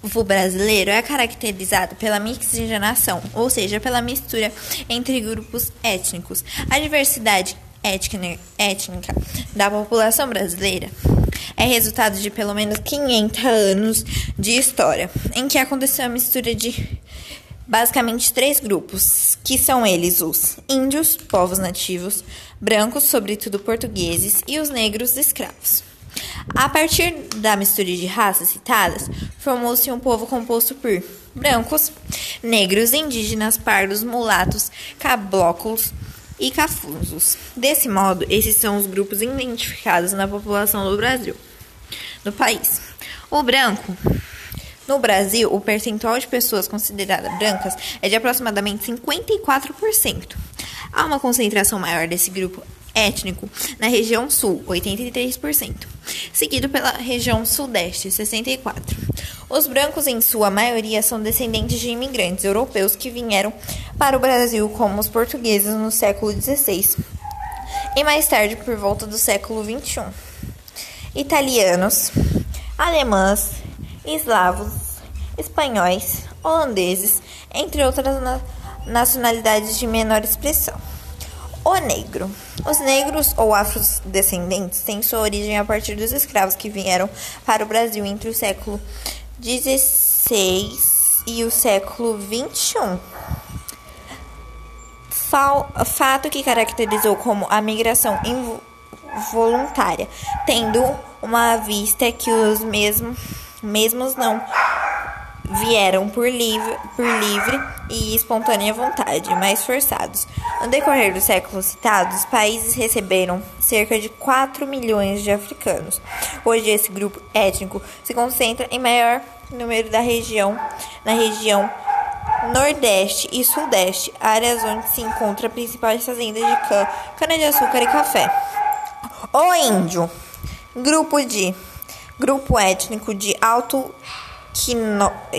povo brasileiro é caracterizado pela miscigenação, ou seja, pela mistura entre grupos étnicos. A diversidade étnica da população brasileira é resultado de pelo menos 500 anos de história, em que aconteceu a mistura de basicamente três grupos, que são eles os índios, povos nativos, brancos, sobretudo portugueses, e os negros escravos. A partir da mistura de raças citadas, formou-se um povo composto por brancos, negros, indígenas, pardos, mulatos, caboclos, e cafusos. Desse modo, esses são os grupos identificados na população do Brasil, no país. O branco. No Brasil, o percentual de pessoas consideradas brancas é de aproximadamente 54%. Há uma concentração maior desse grupo étnico na região sul, 83%, seguido pela região sudeste, 64%. Os brancos, em sua maioria, são descendentes de imigrantes europeus que vieram para o Brasil, como os portugueses no século XVI e mais tarde por volta do século XXI. Italianos, alemães, eslavos, espanhóis, holandeses, entre outras na nacionalidades de menor expressão. O negro. Os negros ou afrodescendentes têm sua origem a partir dos escravos que vieram para o Brasil entre o século XVI e o século XXI. Fato que caracterizou como a migração involuntária, tendo uma vista que os mesmos, mesmos não vieram por livre, por livre e espontânea vontade, mas forçados. No decorrer dos séculos citados, os países receberam cerca de 4 milhões de africanos. Hoje, esse grupo étnico se concentra em maior número da região, na região Nordeste e Sudeste, áreas onde se encontram principais fazendas de cana-de-açúcar e café. O índio, grupo de grupo étnico de Alto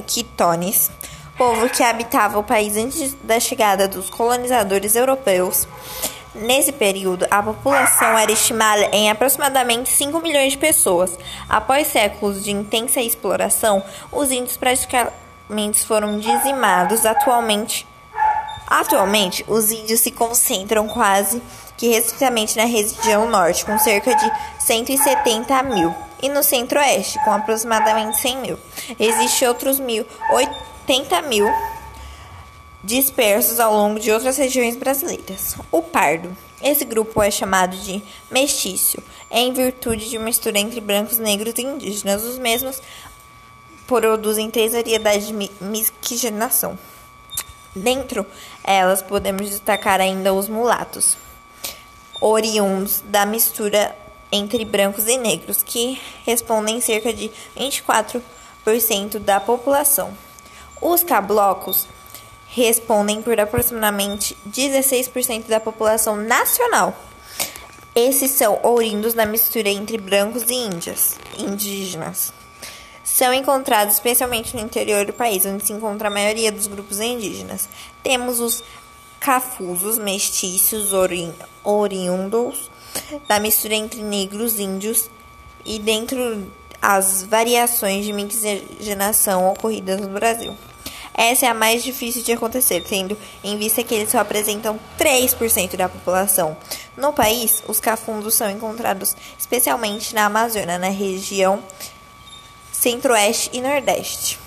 Quitones, povo que habitava o país antes da chegada dos colonizadores europeus. Nesse período, a população era estimada em aproximadamente 5 milhões de pessoas. Após séculos de intensa exploração, os índios praticamente foram dizimados. Atualmente, atualmente os índios se concentram quase que restritamente na região norte, com cerca de 170 mil e no centro-oeste, com aproximadamente 100 mil. Existem outros mil, 80 mil dispersos ao longo de outras regiões brasileiras. O pardo. Esse grupo é chamado de mestiço, em virtude de uma mistura entre brancos, negros e indígenas. Os mesmos produzem três variedades de miscigenação. Dentro elas podemos destacar ainda os mulatos, oriundos da mistura entre brancos e negros, que respondem cerca de 24% da população. Os cablocos respondem por aproximadamente 16% da população nacional. Esses são oriundos da mistura entre brancos e índias, indígenas. São encontrados especialmente no interior do país, onde se encontra a maioria dos grupos indígenas. Temos os cafusos, mestiços, ori oriundos da mistura entre negros, índios e dentro as variações de miscigenação ocorridas no Brasil. Essa é a mais difícil de acontecer, tendo em vista que eles só apresentam 3% da população. No país, os cafundos são encontrados especialmente na Amazônia, na região Centro-Oeste e Nordeste.